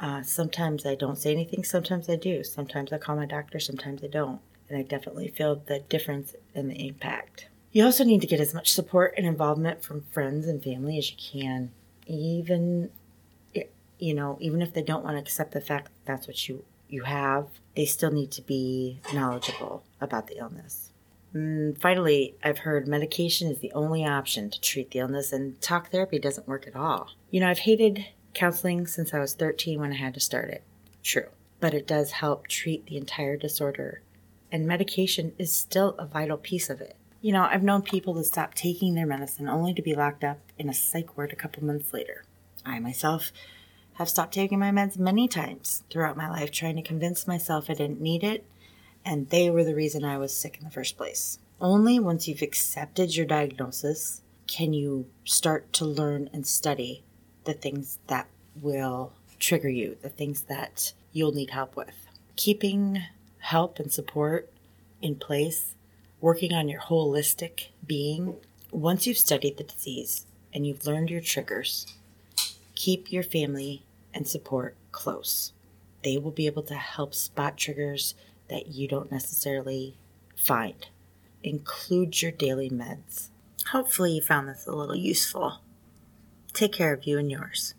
Uh, sometimes I don't say anything, sometimes I do. Sometimes I call my doctor, sometimes I don't. And I definitely feel the difference in the impact. You also need to get as much support and involvement from friends and family as you can, even you know, even if they don't want to accept the fact that that's what you you have, they still need to be knowledgeable about the illness. Mm, finally, I've heard medication is the only option to treat the illness, and talk therapy doesn't work at all. You know, I've hated counseling since I was 13 when I had to start it. True. But it does help treat the entire disorder, and medication is still a vital piece of it. You know, I've known people to stop taking their medicine only to be locked up in a psych ward a couple months later. I myself have stopped taking my meds many times throughout my life, trying to convince myself I didn't need it, and they were the reason I was sick in the first place. Only once you've accepted your diagnosis can you start to learn and study the things that will trigger you, the things that you'll need help with. Keeping help and support in place, working on your holistic being. Once you've studied the disease and you've learned your triggers, keep your family and support close. They will be able to help spot triggers that you don't necessarily find. Include your daily meds. Hopefully, you found this a little useful. Take care of you and yours.